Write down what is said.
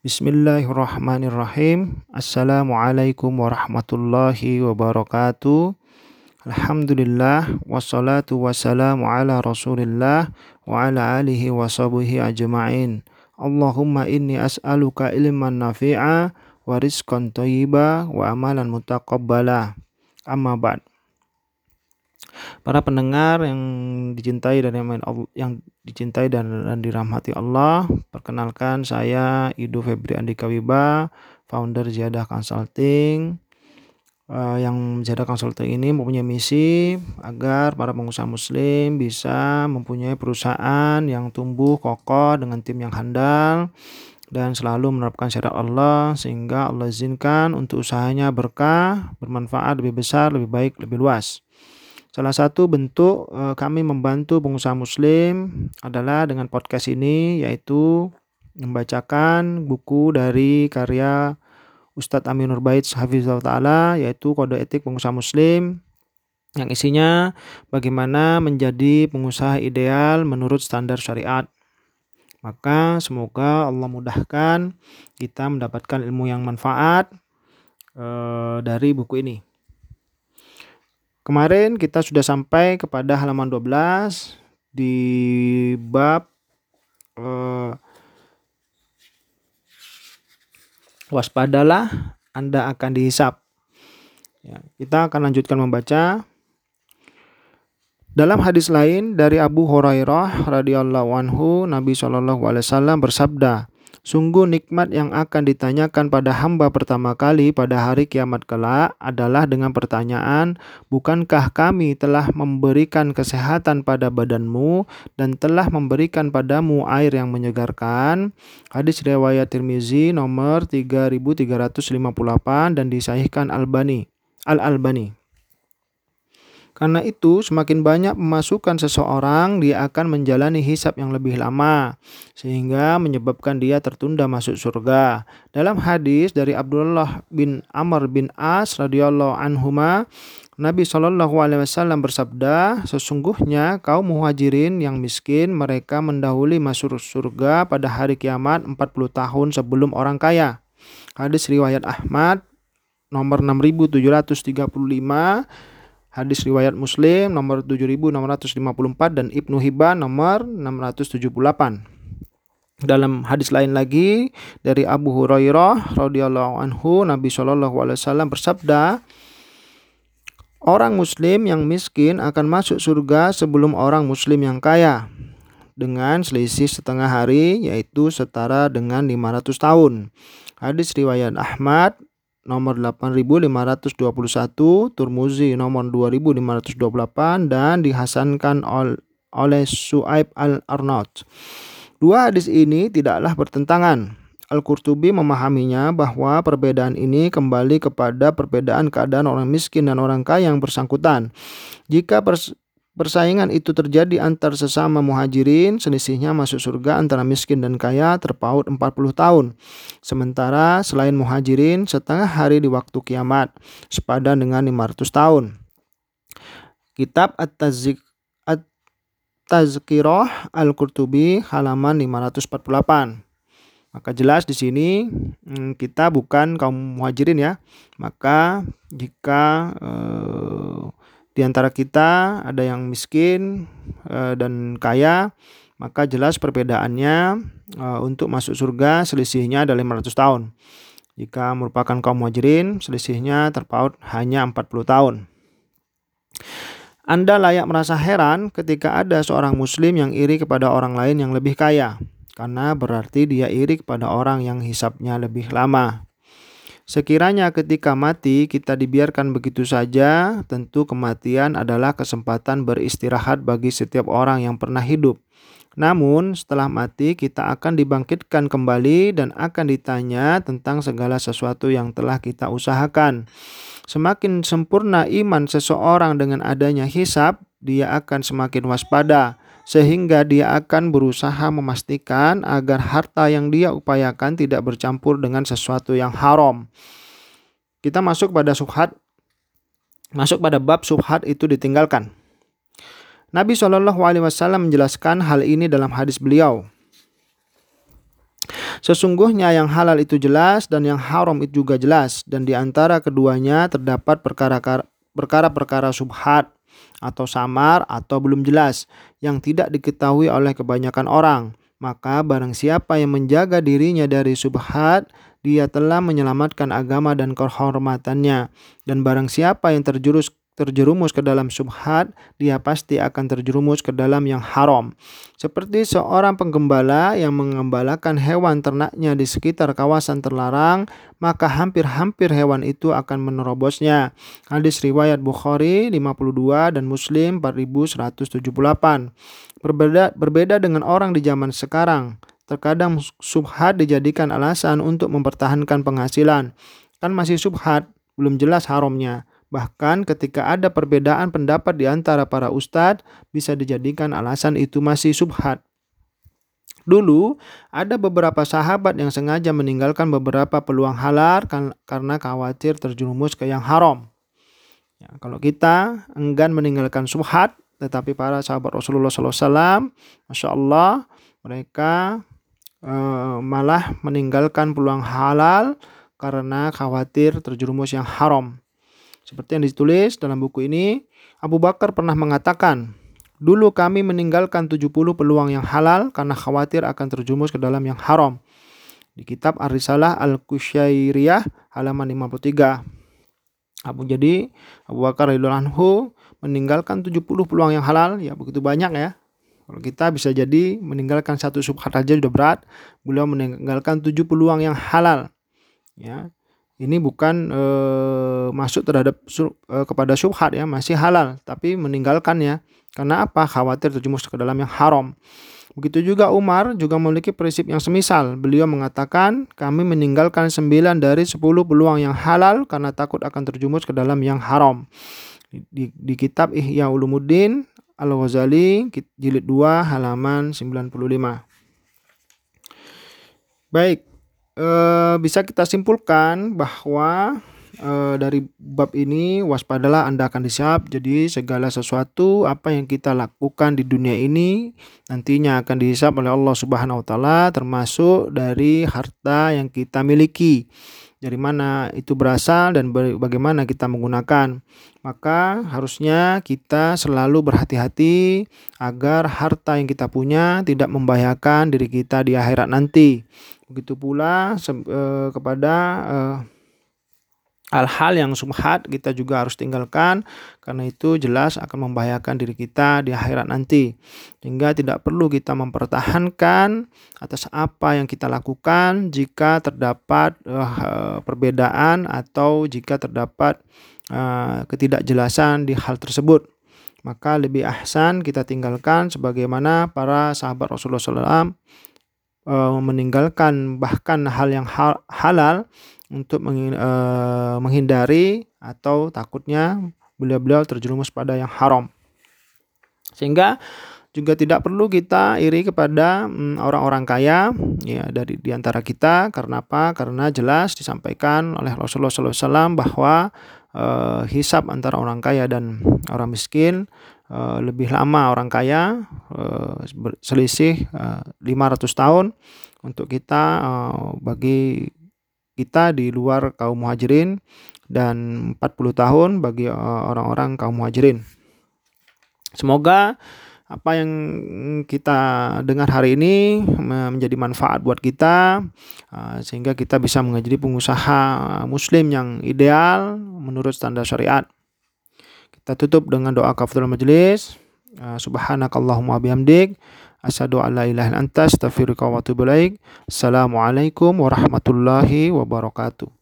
Bismillahirrahmanirrahim. Assalamualaikum warahmatullahi wabarakatuh. Alhamdulillah wassalatu wassalamu ala Rasulillah wa ala alihi wa sahbihi ajma'in. Allahumma inni as'aluka ilman nafi'a wa rizqan thayyiba wa amalan mutaqabbala. Amma ba'd. Para pendengar yang dicintai dan yang dicintai dan, dan dirahmati Allah, perkenalkan saya Ido Febri Andika Wiba, founder Ziyadah Consulting. Uh, yang Ziyadah Consulting ini mempunyai misi agar para pengusaha muslim bisa mempunyai perusahaan yang tumbuh kokoh dengan tim yang handal dan selalu menerapkan syariat Allah sehingga Allah izinkan untuk usahanya berkah, bermanfaat lebih besar, lebih baik, lebih luas. Salah satu bentuk uh, kami membantu pengusaha muslim adalah dengan podcast ini yaitu membacakan buku dari karya Ustadz Aminur Bait Hafizullah Ta'ala yaitu Kode Etik Pengusaha Muslim yang isinya bagaimana menjadi pengusaha ideal menurut standar syariat. Maka semoga Allah mudahkan kita mendapatkan ilmu yang manfaat uh, dari buku ini. Kemarin kita sudah sampai kepada halaman 12 di bab eh, waspadalah Anda akan dihisap. Ya, kita akan lanjutkan membaca. Dalam hadis lain dari Abu Hurairah radhiyallahu anhu, Nabi Shallallahu alaihi wasallam bersabda, Sungguh nikmat yang akan ditanyakan pada hamba pertama kali pada hari kiamat kelak adalah dengan pertanyaan, Bukankah kami telah memberikan kesehatan pada badanmu dan telah memberikan padamu air yang menyegarkan? Hadis riwayat Tirmizi nomor 3358 dan disahihkan Albani. Al-Albani. Karena itu, semakin banyak memasukkan seseorang, dia akan menjalani hisap yang lebih lama, sehingga menyebabkan dia tertunda masuk surga. Dalam hadis dari Abdullah bin Amr bin As radhiyallahu anhuma, Nabi Shallallahu alaihi wasallam bersabda, sesungguhnya kaum muhajirin yang miskin mereka mendahului masuk surga pada hari kiamat 40 tahun sebelum orang kaya. Hadis riwayat Ahmad nomor 6735 Hadis riwayat Muslim nomor 7654 dan Ibnu Hibban nomor 678. Dalam hadis lain lagi dari Abu Hurairah radhiyallahu anhu Nabi Shallallahu alaihi wasallam bersabda Orang muslim yang miskin akan masuk surga sebelum orang muslim yang kaya dengan selisih setengah hari yaitu setara dengan 500 tahun. Hadis riwayat Ahmad nomor 8521, Turmuzi nomor 2528 dan dihasankan ol oleh Su'aib al-Arnaut. Dua hadis ini tidaklah bertentangan. Al-Qurtubi memahaminya bahwa perbedaan ini kembali kepada perbedaan keadaan orang miskin dan orang kaya yang bersangkutan. Jika pers Persaingan itu terjadi antar sesama muhajirin, selisihnya masuk surga antara miskin dan kaya terpaut 40 tahun. Sementara selain muhajirin, setengah hari di waktu kiamat, sepadan dengan 500 tahun. Kitab At-Tazkirah Al-Qurtubi halaman 548. Maka jelas di sini hmm, kita bukan kaum muhajirin ya. Maka jika eh, di antara kita ada yang miskin uh, dan kaya, maka jelas perbedaannya uh, untuk masuk surga selisihnya adalah 500 tahun. Jika merupakan kaum muhajirin, selisihnya terpaut hanya 40 tahun. Anda layak merasa heran ketika ada seorang muslim yang iri kepada orang lain yang lebih kaya, karena berarti dia iri kepada orang yang hisapnya lebih lama. Sekiranya ketika mati kita dibiarkan begitu saja, tentu kematian adalah kesempatan beristirahat bagi setiap orang yang pernah hidup. Namun, setelah mati, kita akan dibangkitkan kembali dan akan ditanya tentang segala sesuatu yang telah kita usahakan. Semakin sempurna iman seseorang dengan adanya hisap, dia akan semakin waspada sehingga dia akan berusaha memastikan agar harta yang dia upayakan tidak bercampur dengan sesuatu yang haram. Kita masuk pada subhat, masuk pada bab subhat itu ditinggalkan. Nabi Shallallahu Alaihi Wasallam menjelaskan hal ini dalam hadis beliau. Sesungguhnya yang halal itu jelas dan yang haram itu juga jelas dan di antara keduanya terdapat perkara-perkara subhat atau samar atau belum jelas yang tidak diketahui oleh kebanyakan orang. Maka barang siapa yang menjaga dirinya dari subhat, dia telah menyelamatkan agama dan kehormatannya. Dan barang siapa yang terjurus terjerumus ke dalam subhat, dia pasti akan terjerumus ke dalam yang haram. Seperti seorang penggembala yang mengembalakan hewan ternaknya di sekitar kawasan terlarang, maka hampir-hampir hewan itu akan menerobosnya. Hadis riwayat Bukhari 52 dan Muslim 4178. Berbeda, berbeda dengan orang di zaman sekarang. Terkadang subhat dijadikan alasan untuk mempertahankan penghasilan. Kan masih subhat, belum jelas haramnya. Bahkan ketika ada perbedaan pendapat di antara para ustadz, bisa dijadikan alasan itu masih subhat. Dulu, ada beberapa sahabat yang sengaja meninggalkan beberapa peluang halal karena khawatir terjerumus ke yang haram. Ya, kalau kita enggan meninggalkan subhat, tetapi para sahabat Rasulullah SAW, Masya Allah, mereka uh, malah meninggalkan peluang halal karena khawatir terjerumus yang haram. Seperti yang ditulis dalam buku ini, Abu Bakar pernah mengatakan, Dulu kami meninggalkan 70 peluang yang halal karena khawatir akan terjumus ke dalam yang haram. Di kitab Ar-Risalah Al-Kusyairiyah halaman 53. Abu jadi Abu Bakar anhu meninggalkan 70 peluang yang halal, ya begitu banyak ya. Kalau kita bisa jadi meninggalkan satu subhat aja sudah berat, beliau meninggalkan tujuh peluang yang halal. Ya, ini bukan e, masuk terhadap e, kepada syubhat ya, masih halal, tapi meninggalkannya karena apa? Khawatir terjumus ke dalam yang haram. Begitu juga Umar juga memiliki prinsip yang semisal. Beliau mengatakan, kami meninggalkan 9 dari 10 peluang yang halal karena takut akan terjumus ke dalam yang haram. Di, di, di kitab Ihya Ulumuddin Al-Ghazali jilid 2 halaman 95. Baik, Eh, bisa kita simpulkan bahwa e, dari bab ini waspadalah Anda akan disab. Jadi segala sesuatu apa yang kita lakukan di dunia ini nantinya akan dihisap oleh Allah Subhanahu wa taala termasuk dari harta yang kita miliki. Dari mana itu berasal dan bagaimana kita menggunakan. Maka harusnya kita selalu berhati-hati agar harta yang kita punya tidak membahayakan diri kita di akhirat nanti. Begitu pula uh, kepada uh, hal-hal yang subhat kita juga harus tinggalkan. Karena itu jelas akan membahayakan diri kita di akhirat nanti. Sehingga tidak perlu kita mempertahankan atas apa yang kita lakukan jika terdapat uh, perbedaan atau jika terdapat uh, ketidakjelasan di hal tersebut. Maka lebih ahsan kita tinggalkan sebagaimana para sahabat Rasulullah SAW uh, meninggalkan bahkan hal yang hal, halal untuk uh, menghindari atau takutnya beliau-beliau terjerumus pada yang haram. Sehingga juga tidak perlu kita iri kepada mm, orang-orang kaya ya dari di antara kita karena apa? Karena jelas disampaikan oleh Rasulullah SAW bahwa uh, hisab antara orang kaya dan orang miskin Eh, lebih lama orang kaya uh, selisih uh, eh, 500 tahun untuk kita bagi kita di luar kaum muhajirin dan 40 tahun bagi orang-orang kaum muhajirin. Semoga apa yang kita dengar hari ini menjadi manfaat buat kita sehingga kita bisa menjadi pengusaha muslim yang ideal menurut standar syariat. Kita tutup dengan doa kafaratul majlis. Uh, Subhanakallahumma bihamdik asyhadu an la ilaha illa anta astaghfiruka wa atubu ilaik. Assalamualaikum warahmatullahi wabarakatuh.